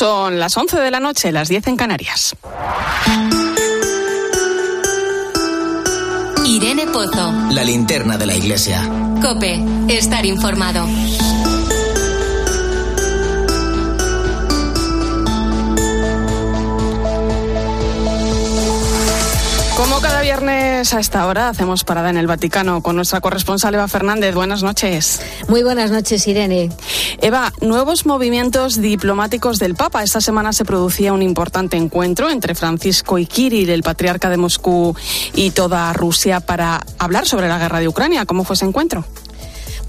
Son las 11 de la noche, las 10 en Canarias. Irene Pozo. La linterna de la iglesia. Cope, estar informado. Como cada viernes a esta hora hacemos parada en el Vaticano con nuestra corresponsal Eva Fernández. Buenas noches. Muy buenas noches, Irene. Eva, nuevos movimientos diplomáticos del Papa. Esta semana se producía un importante encuentro entre Francisco y Kirill, el patriarca de Moscú, y toda Rusia para hablar sobre la guerra de Ucrania. ¿Cómo fue ese encuentro?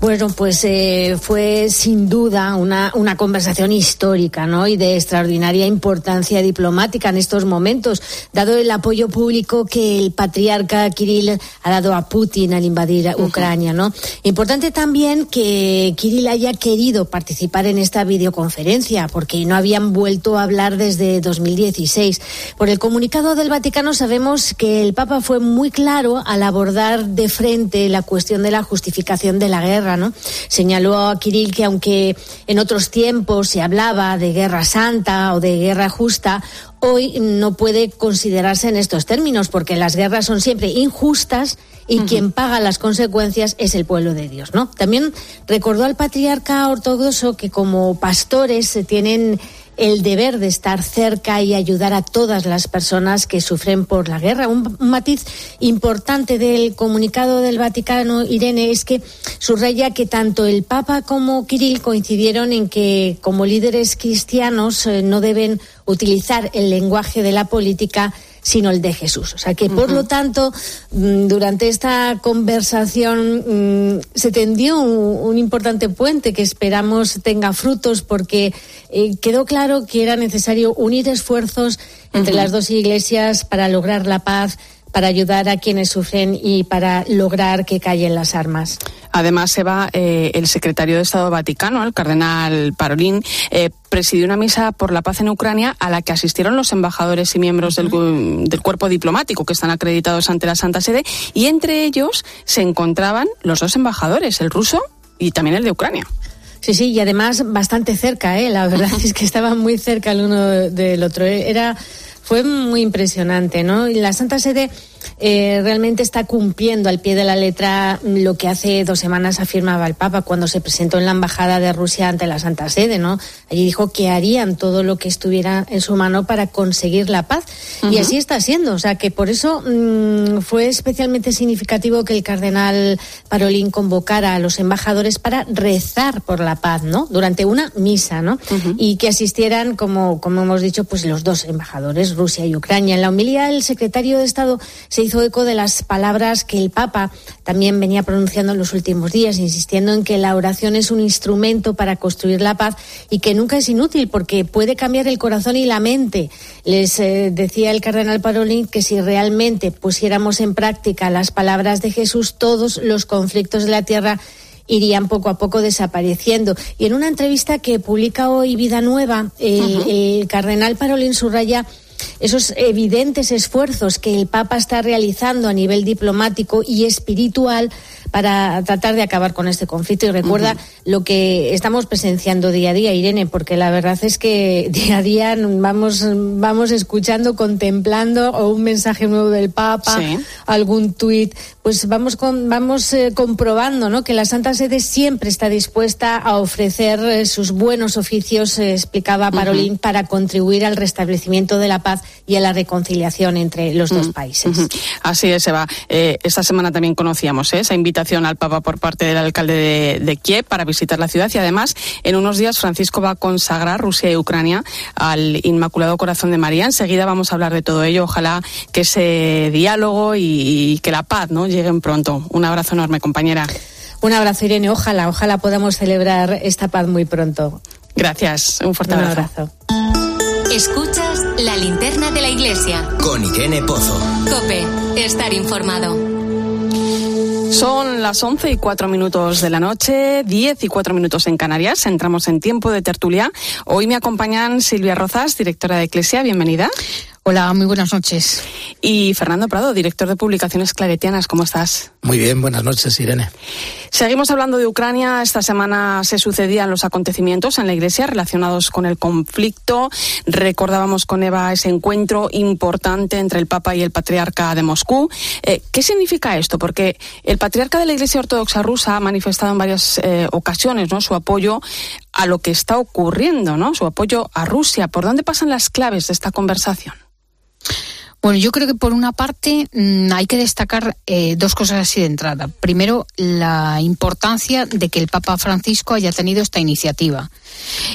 Bueno, pues eh, fue sin duda una, una conversación histórica ¿no? y de extraordinaria importancia diplomática en estos momentos, dado el apoyo público que el patriarca Kirill ha dado a Putin al invadir Ucrania. ¿no? Importante también que Kirill haya querido participar en esta videoconferencia, porque no habían vuelto a hablar desde 2016. Por el comunicado del Vaticano sabemos que el Papa fue muy claro al abordar de frente la cuestión de la justificación de la guerra Señaló a Kirill que aunque en otros tiempos se hablaba de guerra santa o de guerra justa, hoy no puede considerarse en estos términos, porque las guerras son siempre injustas y quien paga las consecuencias es el pueblo de Dios, ¿no? También recordó al patriarca ortodoxo que como pastores se tienen el deber de estar cerca y ayudar a todas las personas que sufren por la guerra. Un, matiz importante del comunicado del Vaticano, Irene, es que subraya que tanto el Papa como Kirill coincidieron en que como líderes cristianos eh, no deben utilizar el lenguaje de la política sino el de Jesús. O sea que, por lo tanto, mm, durante esta conversación mm, se tendió un, importante puente que esperamos tenga frutos porque eh, quedó claro que era necesario unir esfuerzos entre las dos iglesias para lograr la paz para ayudar a quienes sufren y para lograr que callen las armas. Además, se va eh, el secretario de Estado Vaticano, el cardenal Parolín, eh, presidió una misa por la paz en Ucrania a la que asistieron los embajadores y miembros del, del, cuerpo diplomático que están acreditados ante la Santa Sede y entre ellos se encontraban los dos embajadores, el ruso y también el de Ucrania. Sí, sí, y además bastante cerca, ¿eh? la verdad es que estaban muy cerca el uno del otro. Era fue muy impresionante, ¿no? Y la Santa Sede eh, realmente está cumpliendo al pie de la letra lo que hace dos semanas afirmaba el Papa cuando se presentó en la Embajada de Rusia ante la Santa Sede, ¿no? Allí dijo que harían todo lo que estuviera en su mano para conseguir la paz. Y así está siendo. O sea, que por eso mm, fue especialmente significativo que el cardenal Parolín convocara a los embajadores para rezar por la paz, ¿no? Durante una misa, ¿no? Y que asistieran, como, como hemos dicho, pues los dos embajadores, Rusia y Ucrania. En la homilía, el secretario de Estado se hizo eco de las palabras que el Papa también venía pronunciando en los últimos días, insistiendo en que la oración es un instrumento para construir la paz y que nunca es inútil porque puede cambiar el corazón y la mente. Les eh, decía el cardenal Parolin que si realmente pusiéramos en práctica las palabras de Jesús, todos los conflictos de la tierra irían poco a poco desapareciendo. Y en una entrevista que publica hoy Vida Nueva, el, el cardenal Parolin subraya esos evidentes esfuerzos que el Papa está realizando a nivel diplomático y espiritual para tratar de acabar con este conflicto. Y recuerda lo que estamos presenciando día a día, Irene, porque la verdad es que día a día vamos, vamos escuchando, contemplando o un mensaje nuevo del Papa, algún tuit, pues vamos, con, vamos eh, comprobando ¿no? que la Santa Sede siempre está dispuesta a ofrecer eh, sus buenos oficios, eh, explicaba Parolín, para contribuir al restablecimiento de la paz y a la reconciliación entre los dos países. Así es, Eva. esta semana también conocíamos esa invitación al Papa por parte del alcalde de, Kiev para visitar la ciudad y además en unos días Francisco va a consagrar Rusia y Ucrania al Inmaculado Corazón de María. Enseguida vamos a hablar de todo ello. Ojalá que ese diálogo y, que la paz ¿no? lleguen pronto. Un abrazo enorme, compañera. Un abrazo, Irene. Ojalá, ojalá podamos celebrar esta paz muy pronto. Gracias. Un fuerte abrazo. Escuchas la linterna de la iglesia. Con Irene Pozo. Cope, estar informado. Son las 11 y 4 minutos de la noche, 10 y 4 minutos en Canarias. Entramos en tiempo de tertulia. Hoy me acompañan Silvia Rozas, directora de Eclesia. Bienvenida. Hola, muy buenas noches. Y Fernando Prado, director de Publicaciones Claretianas, ¿cómo estás? Muy bien, buenas noches, Irene. Seguimos hablando de Ucrania. Esta semana se sucedían los acontecimientos en la Iglesia relacionados con el conflicto. Recordábamos con Eva ese encuentro importante entre el Papa y el Patriarca de Moscú. Eh, ¿Qué significa esto? Porque el Patriarca de la Iglesia Ortodoxa rusa ha manifestado en varias eh, ocasiones ¿no? su apoyo a lo que está ocurriendo, ¿no? su apoyo a Rusia. ¿Por dónde pasan las claves de esta conversación? Bueno, yo creo que por una parte mm, hay que destacar eh, dos cosas así de entrada. Primero, la importancia de que el Papa Francisco haya tenido esta iniciativa.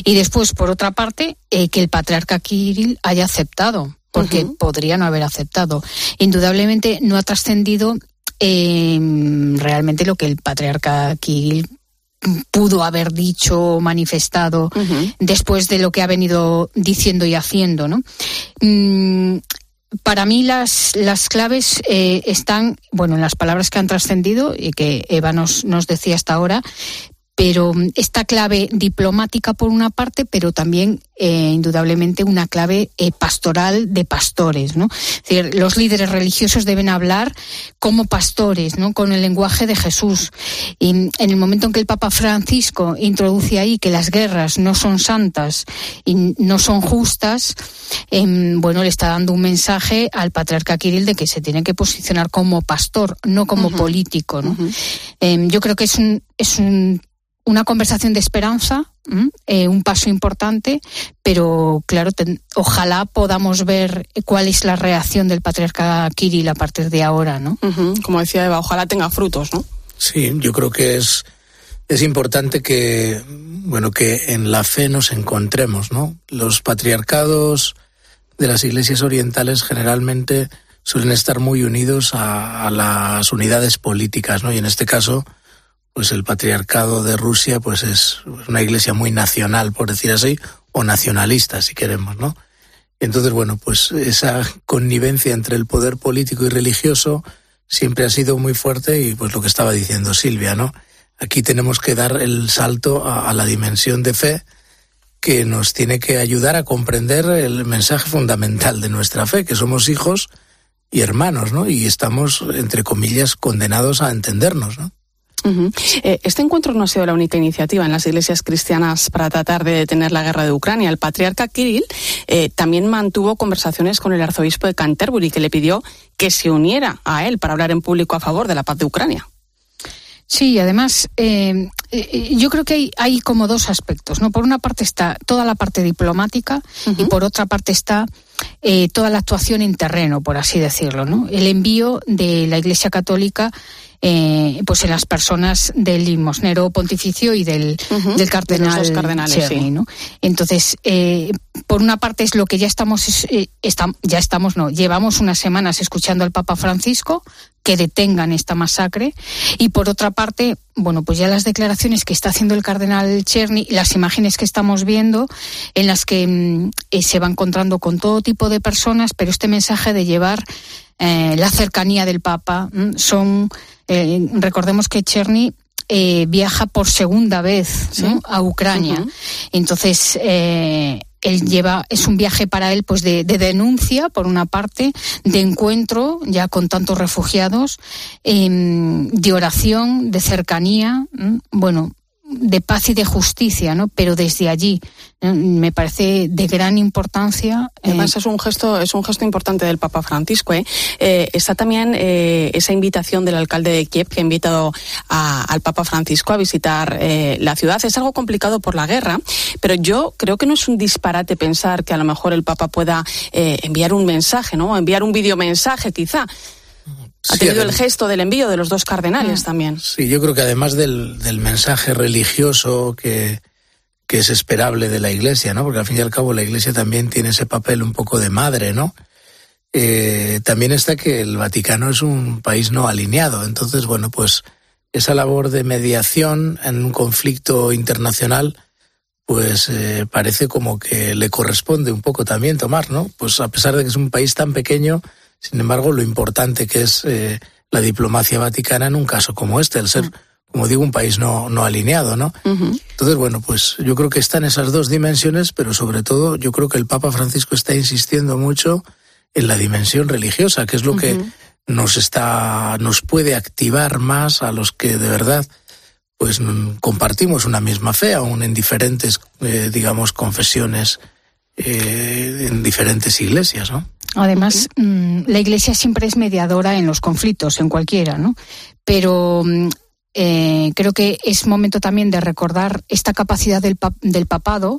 Y después, por otra parte, eh, que el patriarca Kirill haya aceptado, porque podría no haber aceptado. Indudablemente no ha trascendido eh, realmente lo que el patriarca Kirill pudo haber dicho, manifestado, después de lo que ha venido diciendo y haciendo, ¿no? Mm, para mí las, las claves eh, están, bueno, en las palabras que han trascendido y que Eva nos, nos decía hasta ahora, pero mm, esta clave diplomática por una parte, pero también eh, indudablemente una clave eh, pastoral de pastores, ¿no? Es decir, los líderes religiosos deben hablar como pastores, ¿no? Con el lenguaje de Jesús. Y en el momento en que el Papa Francisco introduce ahí que las guerras no son santas y no son justas, em, bueno, le está dando un mensaje al patriarca Kirill de que se tiene que posicionar como pastor, no como político, ¿no? Em, yo creo que es un es un una conversación de esperanza, eh, un paso importante, pero claro, ojalá podamos ver cuál es la reacción del patriarca Kirill a partir de ahora, ¿no? Como decía Eva, ojalá tenga frutos, ¿no? Sí, yo creo que es, es importante que, bueno, que en la fe nos encontremos, ¿no? Los patriarcados de las iglesias orientales generalmente suelen estar muy unidos a, a las unidades políticas, ¿no? Y en este caso, pues el patriarcado de Rusia pues es una iglesia muy nacional, por decir así, o nacionalista, si queremos, ¿no? Entonces, bueno, pues esa connivencia entre el poder político y religioso siempre ha sido muy fuerte y pues lo que estaba diciendo Silvia, ¿no? Aquí tenemos que dar el salto a, la dimensión de fe que nos tiene que ayudar a comprender el mensaje fundamental de nuestra fe, que somos hijos y hermanos, ¿no? Y estamos, entre comillas, condenados a entendernos, ¿no? Eh, este encuentro no ha sido la única iniciativa en las iglesias cristianas para tratar de detener la guerra de Ucrania. El patriarca Kirill eh, también mantuvo conversaciones con el arzobispo de Canterbury, que le pidió que se uniera a él para hablar en público a favor de la paz de Ucrania. Sí, además, eh, yo creo que hay, hay, como dos aspectos, ¿no? Por una parte está toda la parte diplomática y por otra parte está toda la actuación en terreno, por así decirlo, ¿no? El envío de la Iglesia Católica eh, pues en las personas del limosnero pontificio y del, del cardenal los cardenales, ¿no? Entonces, eh, por una parte es lo que ya estamos, eh, ya estamos, no, llevamos unas semanas escuchando al Papa Francisco que detengan esta masacre. Y por otra parte, bueno, pues ya las declaraciones que está haciendo el cardenal Cherny, las imágenes que estamos viendo en las que mm, se va encontrando con todo tipo de personas, pero este mensaje de llevar la cercanía del Papa son eh, recordemos que Cherny eh, viaja por segunda vez a Ucrania. Entonces, eh, él lleva, es un viaje para él pues de, denuncia, por una parte, de encuentro ya con tantos refugiados, em, de oración, de cercanía. Bueno, de paz y de justicia, ¿no? Pero desde allí me parece de gran importancia. Eh, Además es un gesto es un gesto importante del Papa Francisco. ¿eh? eh está también eh, esa invitación del alcalde de Kiev que ha invitado al Papa Francisco a visitar la ciudad. Es algo complicado por la guerra, pero yo creo que no es un disparate pensar que a lo mejor el Papa pueda enviar un mensaje, ¿no? Enviar un videomensaje quizá ha tenido el gesto del envío de los dos cardenales mm. también. Sí, yo creo que además del, del mensaje religioso que, que, es esperable de la Iglesia, ¿no? Porque al fin y al cabo la Iglesia también tiene ese papel un poco de madre, ¿no? Eh, también está que el Vaticano es un país no alineado. Entonces, bueno, pues esa labor de mediación en un conflicto internacional, pues eh, parece como que le corresponde un poco también tomar, ¿no? Pues a pesar de que es un país tan pequeño, sin embargo, lo importante que es eh, la diplomacia vaticana en un caso como este, el ser, mm. como digo, un país no, no alineado, ¿no? Entonces, bueno, pues yo creo que están esas dos dimensiones, pero sobre todo yo creo que el Papa Francisco está insistiendo mucho en la dimensión religiosa, que es lo que nos está, nos puede activar más a los que de verdad pues compartimos una misma fe, aún en diferentes, eh, digamos, confesiones, eh, en diferentes iglesias, ¿no? Además, mm, la Iglesia siempre es mediadora en los conflictos, en cualquiera, ¿no? Pero mm, eh, creo que es momento también de recordar esta capacidad del, del papado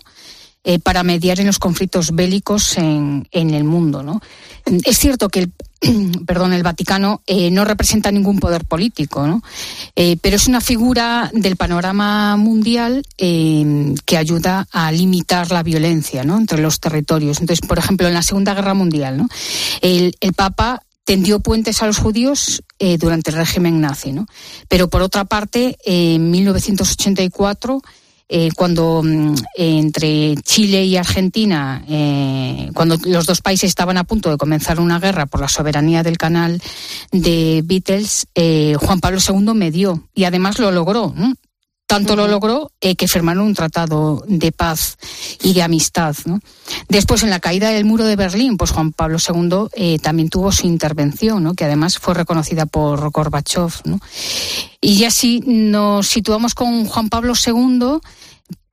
eh, para mediar en los conflictos bélicos en, el mundo. ¿no? Es cierto que el, perdón, el Vaticano eh, no representa ningún poder político, ¿no? Eh, pero es una figura del panorama mundial que ayuda a limitar la violencia ¿no? entre los territorios. Entonces, por ejemplo, en la Segunda Guerra Mundial, ¿no? el, el Papa tendió puentes a los judíos durante el régimen nazi, ¿no? Pero por otra parte, en 1984 eh, cuando mm, entre Chile y Argentina, eh, cuando los dos países estaban a punto de comenzar una guerra por la soberanía del canal de Beatles, eh, Juan Pablo II me dio y además lo logró. Tanto lo logró que firmaron un tratado de paz y de amistad. Después, en la caída del muro de Berlín, pues Juan Pablo II también tuvo su intervención, que además fue reconocida por Gorbachev. Y ya si nos situamos con Juan Pablo II,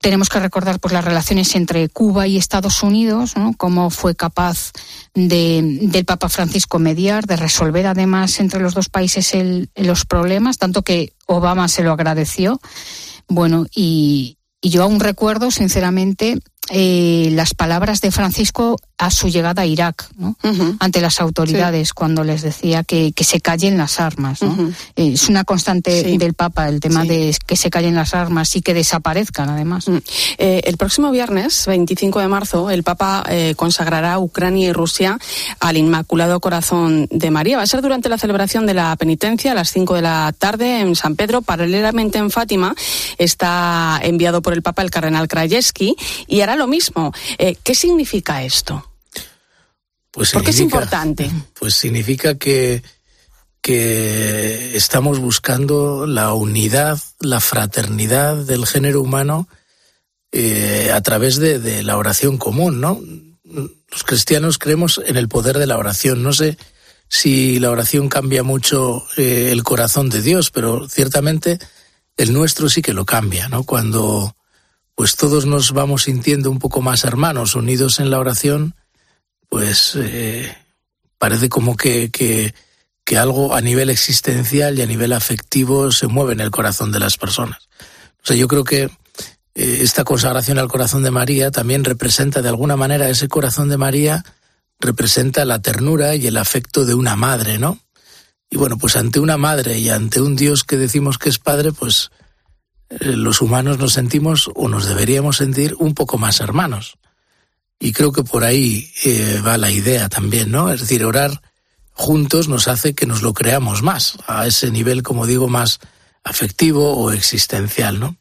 tenemos que recordar pues las relaciones entre Cuba y Estados Unidos, ¿no? cómo fue capaz de, del Papa Francisco mediar, de resolver además entre los dos países los problemas, tanto que Obama se lo agradeció. Bueno, y, y yo aún recuerdo, sinceramente, eh, las palabras de Francisco a su llegada a Irak, ¿no? ante las autoridades, cuando les decía que, que, se callen las armas. ¿no? Eh, es una constante del Papa el tema de que se callen las armas y que desaparezcan, además. Eh, el próximo viernes, 25 de marzo, el Papa consagrará Ucrania y Rusia al Inmaculado Corazón de María. Va a ser durante la celebración de la penitencia a las 5 de la tarde en San Pedro. Paralelamente en Fátima está enviado por el Papa el cardenal Krajewski y hará lo mismo. Eh, ¿Qué significa esto? Pues ¿Por qué es importante? Pues significa que, que estamos buscando la unidad, la fraternidad del género humano eh, a través de, la oración común, ¿no? Los cristianos creemos en el poder de la oración. No sé si la oración cambia mucho eh, el corazón de Dios, pero ciertamente el nuestro sí que lo cambia, ¿no? Cuando pues todos nos vamos sintiendo un poco más hermanos, unidos en la oración, pues eh, parece como que, que, algo a nivel existencial y a nivel afectivo se mueve en el corazón de las personas. O sea, yo creo que eh, esta consagración al corazón de María también representa de alguna manera ese corazón de María, representa la ternura y el afecto de una madre, ¿no? Y bueno, pues ante una madre y ante un Dios que decimos que es padre, pues los humanos nos sentimos o nos deberíamos sentir un poco más hermanos. Y creo que por ahí eh, va la idea también, ¿no? Es decir, orar juntos nos hace que nos lo creamos más, a ese nivel, como digo, más afectivo o existencial, ¿no?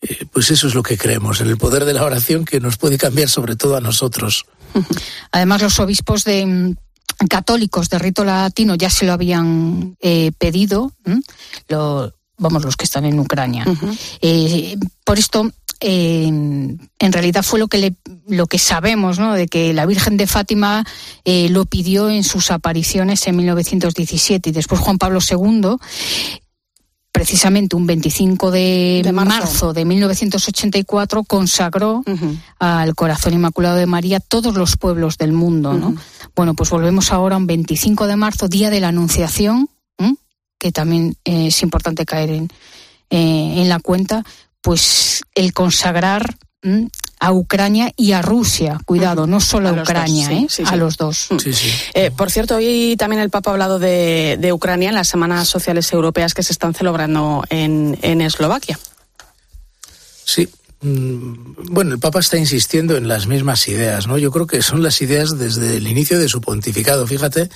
Eh, pues eso es lo que creemos, en el poder de la oración que nos puede cambiar sobre todo a nosotros. Además, los obispos de mm, católicos de rito latino ya se lo habían pedido, lo, vamos, los que están en Ucrania. Eh, por esto, eh, en realidad fue lo que, le, lo que sabemos, ¿no? De que la Virgen de Fátima eh, lo pidió en sus apariciones en 1917 y después Juan Pablo II precisamente un 25 de, marzo. de 1984 consagró al Corazón Inmaculado de María todos los pueblos del mundo, ¿no? Bueno, pues volvemos ahora un 25 de marzo, día de la Anunciación, que también eh, es importante caer en, eh, en la cuenta, pues el consagrar a Ucrania y a Rusia, cuidado, no solo a, Ucrania, ¿eh? a los dos. por cierto, hoy también el Papa ha hablado de, de, Ucrania en las semanas sociales europeas que se están celebrando en, en Eslovaquia. Sí, mm, bueno, el Papa está insistiendo en las mismas ideas, ¿no? Yo creo que son las ideas desde el inicio de su pontificado. Fíjate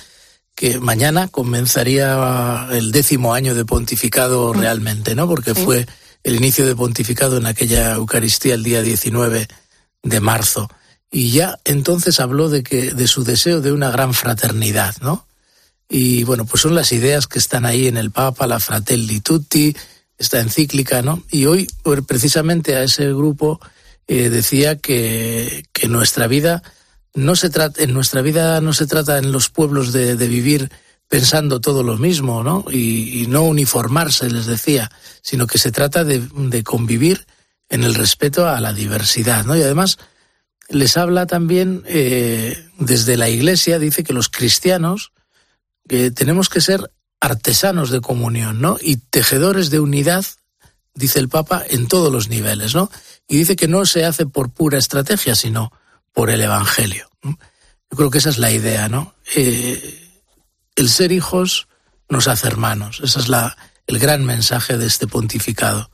que mañana comenzaría el décimo año de pontificado realmente, ¿no? Porque fue el inicio de pontificado en aquella Eucaristía el día 19 de marzo. Y ya entonces habló de que de su deseo de una gran fraternidad, ¿no? Y bueno, pues son las ideas que están ahí en el Papa, la Fratelli Tutti, esta encíclica, ¿no? Y hoy, pues, precisamente a ese grupo, eh, decía que, que nuestra vida no se trata, en nuestra vida no se trata en los pueblos de, vivir pensando todo lo mismo, ¿no? Y, no uniformarse, les decía, sino que se trata de, convivir en el respeto a la diversidad, ¿no? Y además les habla también eh, desde la Iglesia, dice que los cristianos eh, tenemos que ser artesanos de comunión, ¿no? Y tejedores de unidad, dice el Papa, en todos los niveles, ¿no? Y dice que no se hace por pura estrategia, sino por el Evangelio. Yo creo que esa es la idea, ¿no? Eh, el ser hijos nos hace hermanos. Ese es la, el gran mensaje de este pontificado.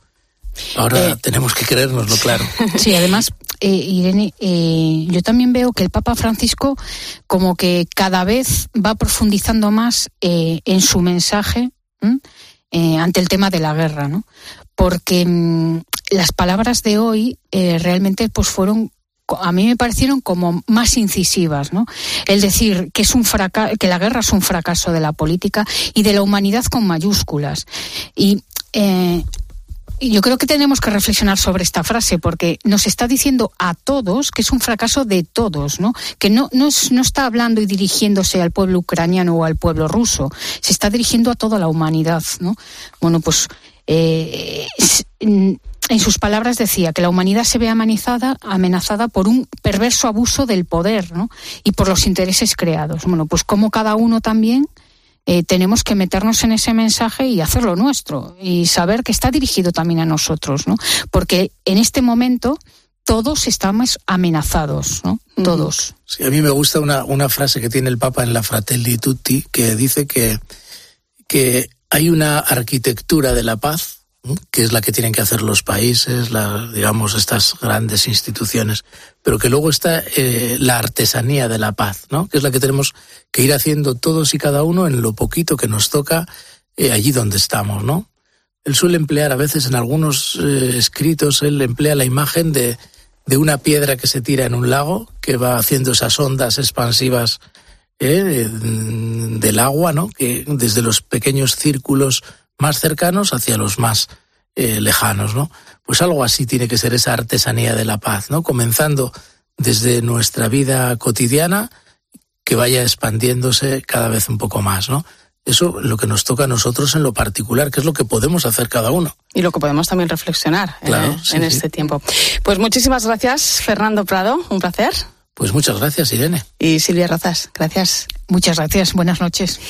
Ahora eh, tenemos que creérnoslo, claro. Sí, además, eh, Irene, yo también veo que el Papa Francisco como que cada vez va profundizando más en su mensaje ante el tema de la guerra, ¿no? Porque mm, las palabras de hoy realmente pues fueron a mí me parecieron como más incisivas, ¿no? El decir que es un que la guerra es un fracaso de la política y de la humanidad con mayúsculas. Y eh, yo creo que tenemos que reflexionar sobre esta frase porque nos está diciendo a todos que es un fracaso de todos, ¿no? Que no, no, no está hablando y dirigiéndose al pueblo ucraniano o al pueblo ruso, se está dirigiendo a toda la humanidad, ¿no? Bueno, pues eh, en sus palabras decía que la humanidad se ve amenazada, amenazada por un perverso abuso del poder ¿no? y por los intereses creados. Bueno, pues como cada uno también eh, tenemos que meternos en ese mensaje y hacerlo nuestro y saber que está dirigido también a nosotros, ¿no? Porque en este momento todos estamos amenazados, ¿no? Todos. Sí, a mí me gusta una, una frase que tiene el Papa en la Fratelli Tutti que dice que, que hay una arquitectura de la paz que es la que tienen que hacer los países, la, digamos, estas grandes instituciones, pero que luego está eh, la artesanía de la paz, ¿no? que es la que tenemos que ir haciendo todos y cada uno en lo poquito que nos toca eh, allí donde estamos. ¿no? Él suele emplear a veces en algunos eh, escritos, él emplea la imagen de, de una piedra que se tira en un lago, que va haciendo esas ondas expansivas del agua, ¿no? que desde los pequeños círculos más cercanos hacia los más eh, lejanos, ¿no? Pues algo así tiene que ser esa artesanía de la paz, ¿no? Comenzando desde nuestra vida cotidiana, que vaya expandiéndose cada vez un poco más, ¿no? Eso lo que nos toca a nosotros en lo particular, que es lo que podemos hacer cada uno. Y lo que podemos también reflexionar eh, en este tiempo. Pues muchísimas gracias, Fernando Prado. Un placer. Pues muchas gracias, Irene. Y Silvia Razas, gracias. Muchas gracias, buenas noches.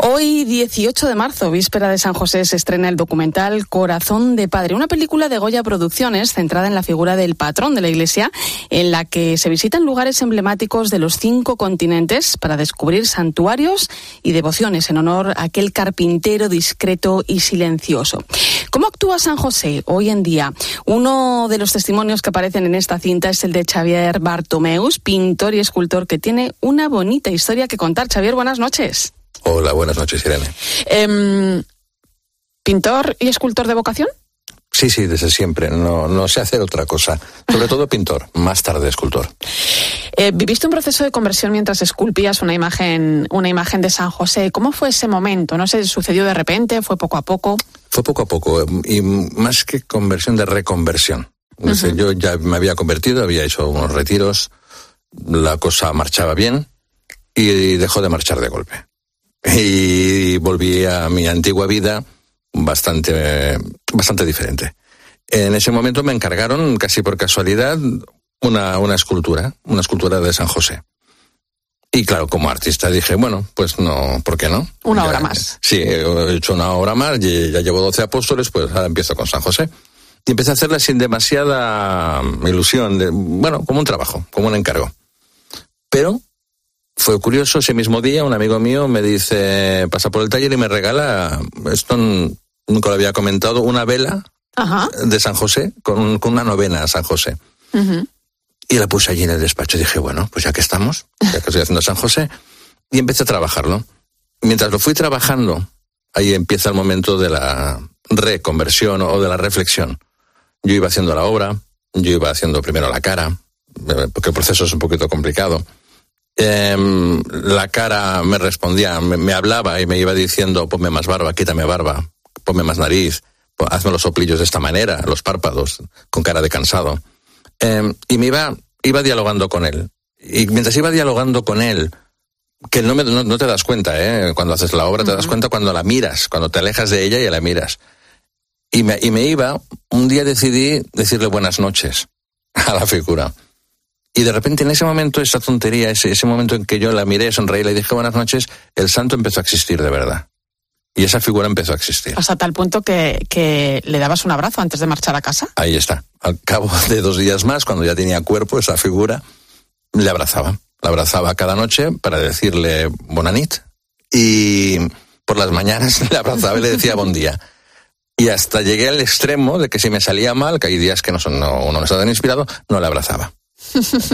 Hoy, 18 de marzo, víspera de San José, se estrena el documental Corazón de Padre, una película de Goya Producciones centrada en la figura del patrón de la Iglesia, en la que se visitan lugares emblemáticos de los cinco continentes para descubrir santuarios y devociones en honor a aquel carpintero discreto y silencioso. ¿Cómo actúa San José hoy en día? Uno de los testimonios que aparecen en esta cinta es el de Xavier Bartomeus, pintor y escultor que tiene una bonita historia que contar. Xavier, buenas noches. Hola, buenas noches, Irene. Em, ¿Pintor y escultor de vocación? Sí, sí, desde siempre. No, no sé hacer otra cosa. Sobre todo pintor, más tarde escultor. Eh, viviste un proceso de conversión mientras esculpías una imagen, una imagen de San José. ¿Cómo fue ese momento? ¿No sé, sucedió de repente? ¿Fue poco a poco? Fue poco a poco. Y más que conversión, de reconversión. Yo ya me había convertido, había hecho unos retiros, la cosa marchaba bien y dejó de marchar de golpe. Y volví a mi antigua vida bastante, bastante diferente. En ese momento me encargaron, casi por casualidad, una, una escultura, una escultura de San José. Y claro, como artista dije, bueno, pues no, ¿por qué no? Una obra más. Sí, he hecho una obra más, ya llevo 12 apóstoles, pues ahora empiezo con San José. Y empecé a hacerla sin demasiada ilusión, de, bueno, como un trabajo, como un encargo. Pero fue curioso, ese mismo día un amigo mío me dice, pasa por el taller y me regala, esto nunca lo había comentado, una vela de San José con, una novena a San José. Y la puse allí en el despacho. Dije, bueno, pues ya que estamos, ya que estoy haciendo San José, y empecé a trabajarlo. Mientras lo fui trabajando, ahí empieza el momento de la reconversión o de la reflexión. Yo iba haciendo la obra, yo iba haciendo primero la cara, eh, porque el proceso es un poquito complicado Em, la cara me respondía, me, hablaba y me iba diciendo, ponme más barba, quítame barba, ponme más nariz, hazme los soplillos de esta manera, los párpados, con cara de cansado. Em, y me iba, iba dialogando con él. Y mientras iba dialogando con él, que no, me, no, te das cuenta, ¿eh? Cuando haces la obra, te das cuenta cuando la miras, cuando te alejas de ella y la miras. Y me, y me iba, un día decidí decirle buenas noches a la figura. Y de repente en ese momento, esa tontería, ese, ese momento en que yo la miré, sonreí, le dije buenas noches, el santo empezó a existir de verdad. Y esa figura empezó a existir. Hasta tal punto que, que, le dabas un abrazo antes de marchar a casa. Ahí está. Al cabo de dos días más, cuando ya tenía cuerpo, esa figura, le abrazaba. La abrazaba cada noche para decirle bonanit. Y por las mañanas le abrazaba y le decía buen día. Y hasta llegué al extremo de que si me salía mal, que hay días que no, son, no, uno no está tan inspirado, no le abrazaba.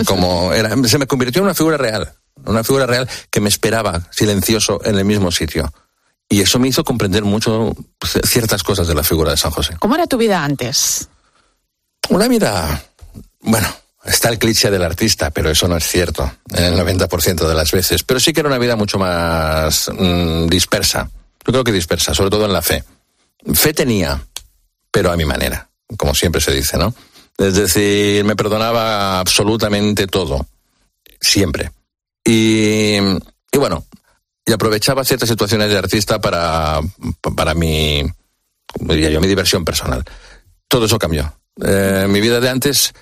Como era, se me convirtió en una figura real, una figura real que me esperaba silencioso en el mismo sitio. Y eso me hizo comprender mucho pues, ciertas cosas de la figura de San José. ¿Cómo era tu vida antes? Una vida, bueno, está el cliché del artista, pero eso no es cierto en el 90% de las veces. Pero sí que era una vida mucho más mmm, dispersa. Yo creo que dispersa, sobre todo en la fe. Fe tenía, pero a mi manera, como siempre se dice, ¿no? Es decir, me perdonaba absolutamente todo, siempre. Y, y bueno, y aprovechaba ciertas situaciones de artista para, para mi, diría yo, mi diversión personal. Todo eso cambió. Eh, mi vida de antes,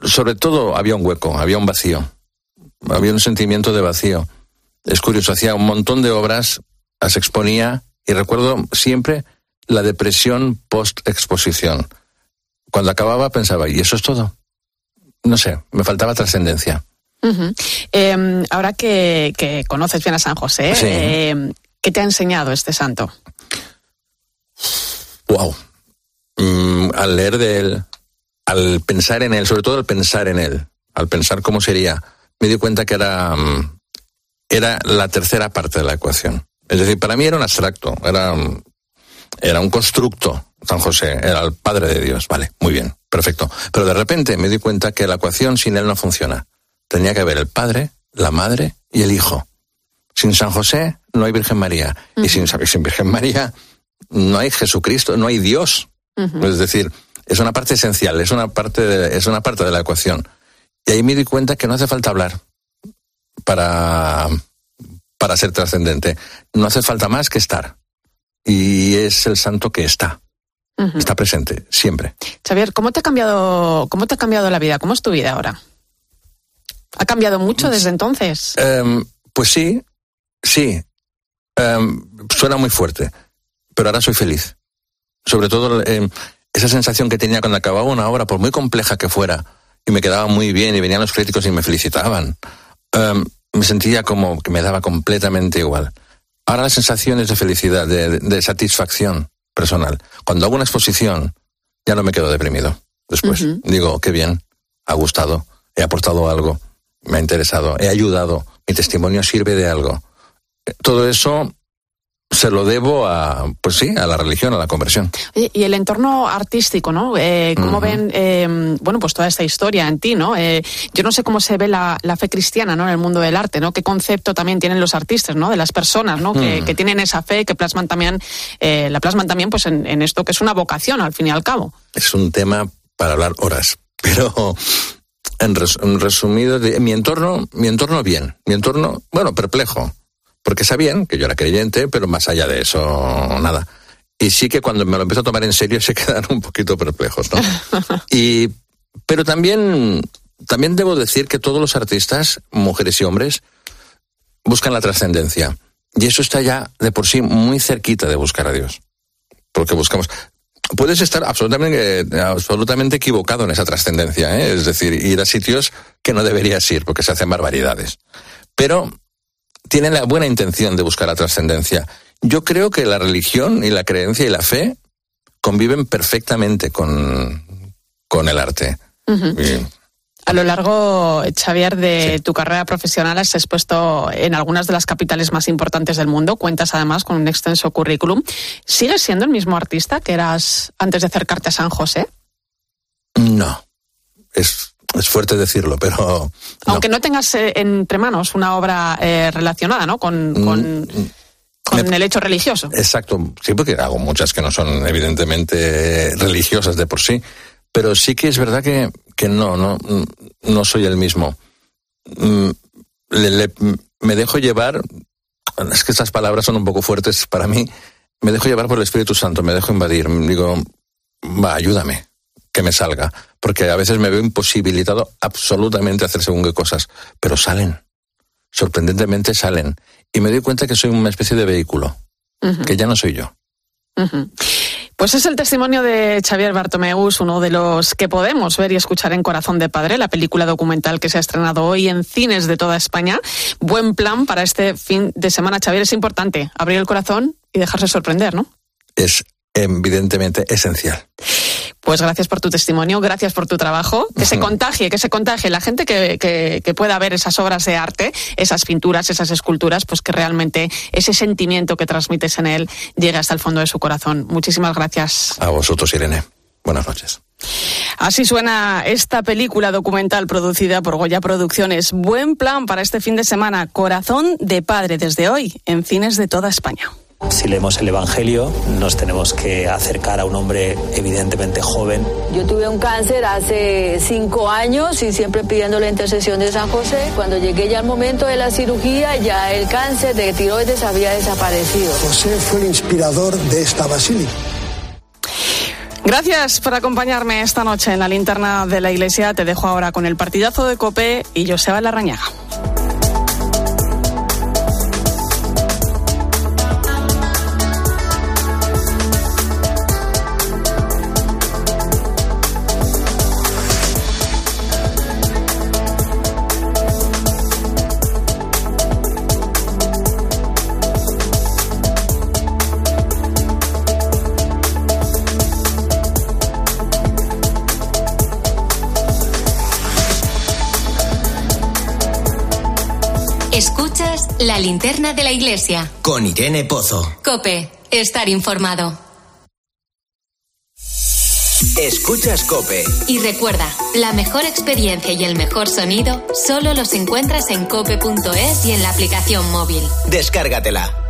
sobre todo, había un hueco, había un vacío, había un sentimiento de vacío. Es curioso, hacía un montón de obras, las exponía y recuerdo siempre la depresión post-exposición cuando acababa pensaba, ¿y eso es todo? No sé, me faltaba trascendencia. Uh -huh. eh, ahora que, que, conoces bien a San José, sí. eh, ¿qué te ha enseñado este santo? Wow. Mm, al leer de él, al pensar en él, sobre todo al pensar en él, al pensar cómo sería, me di cuenta que era, mm, era la tercera parte de la ecuación. Es decir, para mí era un abstracto, era, era un constructo San José era el Padre de Dios. Vale, muy bien, perfecto. Pero de repente me di cuenta que la ecuación sin él no funciona. Tenía que haber el Padre, la Madre y el Hijo. Sin San José no hay Virgen María. Uh -huh. Y sin, sin, Virgen María no hay Jesucristo, no hay Dios. Uh -huh. Es decir, es una parte esencial, es una parte, de, es una parte de la ecuación. Y ahí me di cuenta que no hace falta hablar para, para ser trascendente. No hace falta más que estar. Y es el santo que está. Uh -huh. Está presente, siempre. Xavier, ¿cómo te, ha cambiado, ¿cómo te ha cambiado la vida? ¿Cómo es tu vida ahora? ¿Ha cambiado mucho desde entonces? Um, pues sí, sí. Um, suena muy fuerte, pero ahora soy feliz. Sobre todo eh, esa sensación que tenía cuando acababa una obra, por muy compleja que fuera, y me quedaba muy bien, y venían los críticos y me felicitaban. Um, me sentía como que me daba completamente igual. Ahora la sensación es de felicidad, de, de satisfacción personal. Cuando hago una exposición, ya no me quedo deprimido. Después uh -huh. digo, qué bien, ha gustado, he aportado algo, me ha interesado, he ayudado, mi testimonio sirve de algo. Todo eso se lo debo a, pues sí, a la religión, a la conversión. Y el entorno artístico, ¿no? Eh, ¿Cómo uh -huh. ven, eh, bueno, pues toda esta historia en ti, ¿no? Eh, yo no sé cómo se ve la, la, fe cristiana, ¿no? En el mundo del arte, ¿no? ¿Qué concepto también tienen los artistas, ¿no? De las personas, ¿no? Uh -huh. que, que, tienen esa fe, que plasman también, eh, la plasman también, pues en, en, esto que es una vocación, al fin y al cabo. Es un tema para hablar horas, pero en, res, en resumido, mi entorno, mi entorno bien, mi entorno, bueno, perplejo porque sabían que yo era creyente, pero más allá de eso, nada. Y sí que cuando me lo empezó a tomar en serio se quedaron un poquito perplejos, ¿no? y, pero también, también debo decir que todos los artistas, mujeres y hombres, buscan la trascendencia. Y eso está ya de por sí muy cerquita de buscar a Dios. Porque buscamos. Puedes estar absolutamente, absolutamente equivocado en esa trascendencia, ¿eh? es decir, ir a sitios que no deberías ir porque se hacen barbaridades. Pero tienen la buena intención de buscar la trascendencia. Yo creo que la religión y la creencia y la fe conviven perfectamente con, con el arte. Uh -huh. y, a lo largo, Xavier, de sí. tu carrera profesional has expuesto en algunas de las capitales más importantes del mundo. Cuentas además con un extenso currículum. ¿Sigues siendo el mismo artista que eras antes de acercarte a San José? No. Es es fuerte decirlo, pero. No. Aunque no tengas eh, entre manos una obra eh, relacionada, ¿no? Con, con, mm, con me, el hecho religioso. Exacto, sí, porque hago muchas que no son evidentemente religiosas de por sí, pero sí que es verdad que, que no, no, no soy el mismo. mm, le- le- me dejo llevar, es que estas palabras son un poco fuertes para mí, me dejo llevar por el Espíritu Santo, me dejo invadir, digo, va, ayúdame, que me salga, porque a veces me veo imposibilitado absolutamente a hacer según qué cosas, pero salen, sorprendentemente salen, y me doy cuenta que soy una especie de vehículo, que ya no soy yo. Pues es el testimonio de Xavier Bartomeus, uno de los que podemos ver y escuchar en Corazón de Padre, la película documental que se ha estrenado hoy en cines de toda España. Buen plan para este fin de semana, Xavier. Es importante abrir el corazón y dejarse sorprender, ¿no? Es evidentemente esencial. Pues gracias por tu testimonio, gracias por tu trabajo. Que se contagie, que se contagie la gente que, que, que pueda ver esas obras de arte, esas pinturas, esas esculturas, pues que realmente ese sentimiento que transmites en él llegue hasta el fondo de su corazón. Muchísimas gracias. A vosotros, Irene. Buenas noches. Así suena esta película documental producida por Goya Producciones. Buen plan para este fin de semana. Corazón de Padre desde hoy en cines de toda España. Si leemos el Evangelio, nos tenemos que acercar a un hombre evidentemente joven. Yo tuve un cáncer hace cinco años y siempre pidiendo la intercesión de San José. Cuando llegué ya al momento de la cirugía, ya el cáncer de tiroides había desaparecido. José fue el inspirador de esta basílica. Gracias por acompañarme esta noche en la linterna de la iglesia. Te dejo ahora con el partidazo de Cope y Joseba Larrañaga. Linterna de la iglesia. Con Irene Pozo. Cope, estar informado. Escuchas Cope. Y recuerda, la mejor experiencia y el mejor sonido solo los encuentras en cope.es y en la aplicación móvil. Descárgatela.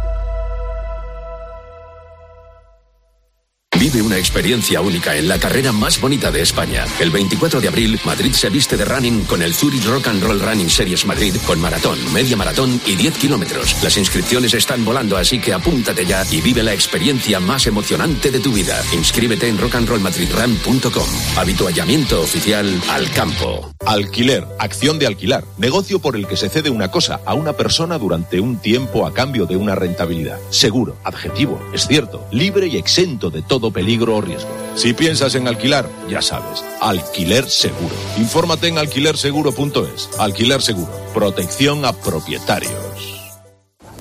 Una experiencia única en la carrera más bonita de España. El 24 de abril, Madrid se viste de running con el Zurich Rock and Roll Running Series Madrid con maratón, media maratón y 10 kilómetros. Las inscripciones están volando, así que apúntate ya y vive la experiencia más emocionante de tu vida. Inscríbete en rockandrollmadridrun.com. Habituallamiento oficial al campo. Alquiler, acción de alquilar, negocio por el que se cede una cosa a una persona durante un tiempo a cambio de una rentabilidad. Seguro, adjetivo, es cierto, libre y exento de todo peligro o riesgo. Si piensas en alquilar, ya sabes, alquiler seguro. Infórmate en alquilerseguro.es. Alquiler seguro, protección a propietarios.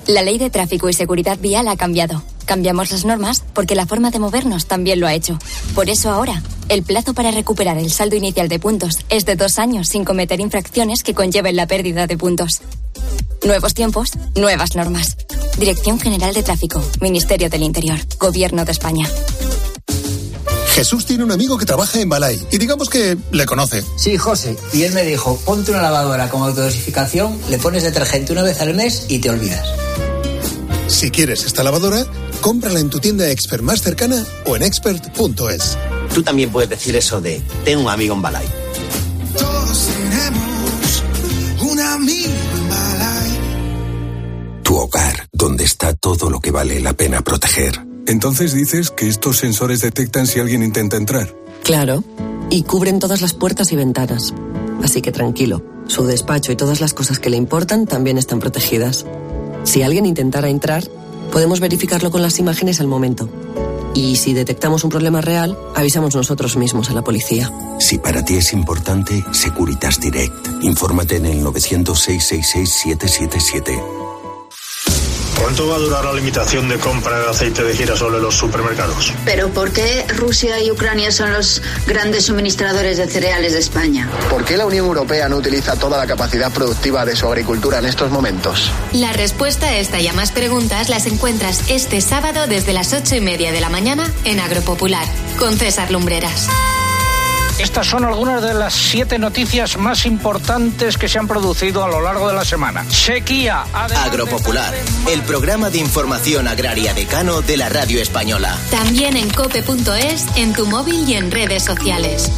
La ley de tráfico y seguridad vial ha cambiado. Cambiamos las normas porque la forma de movernos también lo ha hecho. Por eso ahora, el plazo para recuperar el saldo inicial de puntos es de dos años sin cometer infracciones que conlleven la pérdida de puntos. Nuevos tiempos, nuevas normas. Dirección General de Tráfico, Ministerio del Interior, Gobierno de España. Jesús tiene un amigo que trabaja en Balay y digamos que le conoce. Sí, José. Y él me dijo, ponte una lavadora con autodosificación, le pones detergente una vez al mes y te olvidas. Si quieres esta lavadora, cómprala en tu tienda expert más cercana o en expert.es. Tú también puedes decir eso de, tengo un amigo en Balay. Todos tenemos un amigo en Balay. Tu hogar, donde está todo lo que vale la pena proteger. Entonces dices que estos sensores detectan si alguien intenta entrar. Claro, y cubren todas las puertas y ventanas. Así que tranquilo, su despacho y todas las cosas que le importan también están protegidas. Si alguien intentara entrar, podemos verificarlo con las imágenes al momento. Y si detectamos un problema real, avisamos nosotros mismos a la policía. Si para ti es importante, Securitas Direct. Infórmate en el 900-666-777. ¿Cuánto va a durar la limitación de compra de aceite de girasol en los supermercados? Pero ¿por qué Rusia y Ucrania son los grandes suministradores de cereales de España? ¿Por qué la Unión Europea no utiliza toda la capacidad productiva de su agricultura en estos momentos? La respuesta a esta y a más preguntas las encuentras este sábado desde las ocho y media de la mañana en Agropopular con César Lumbreras. Estas son algunas de las siete noticias más importantes que se han producido a lo largo de la semana. Sequía. Agropopular, el programa de información agraria decano de la radio española. También en cope.es, en tu móvil y en redes sociales.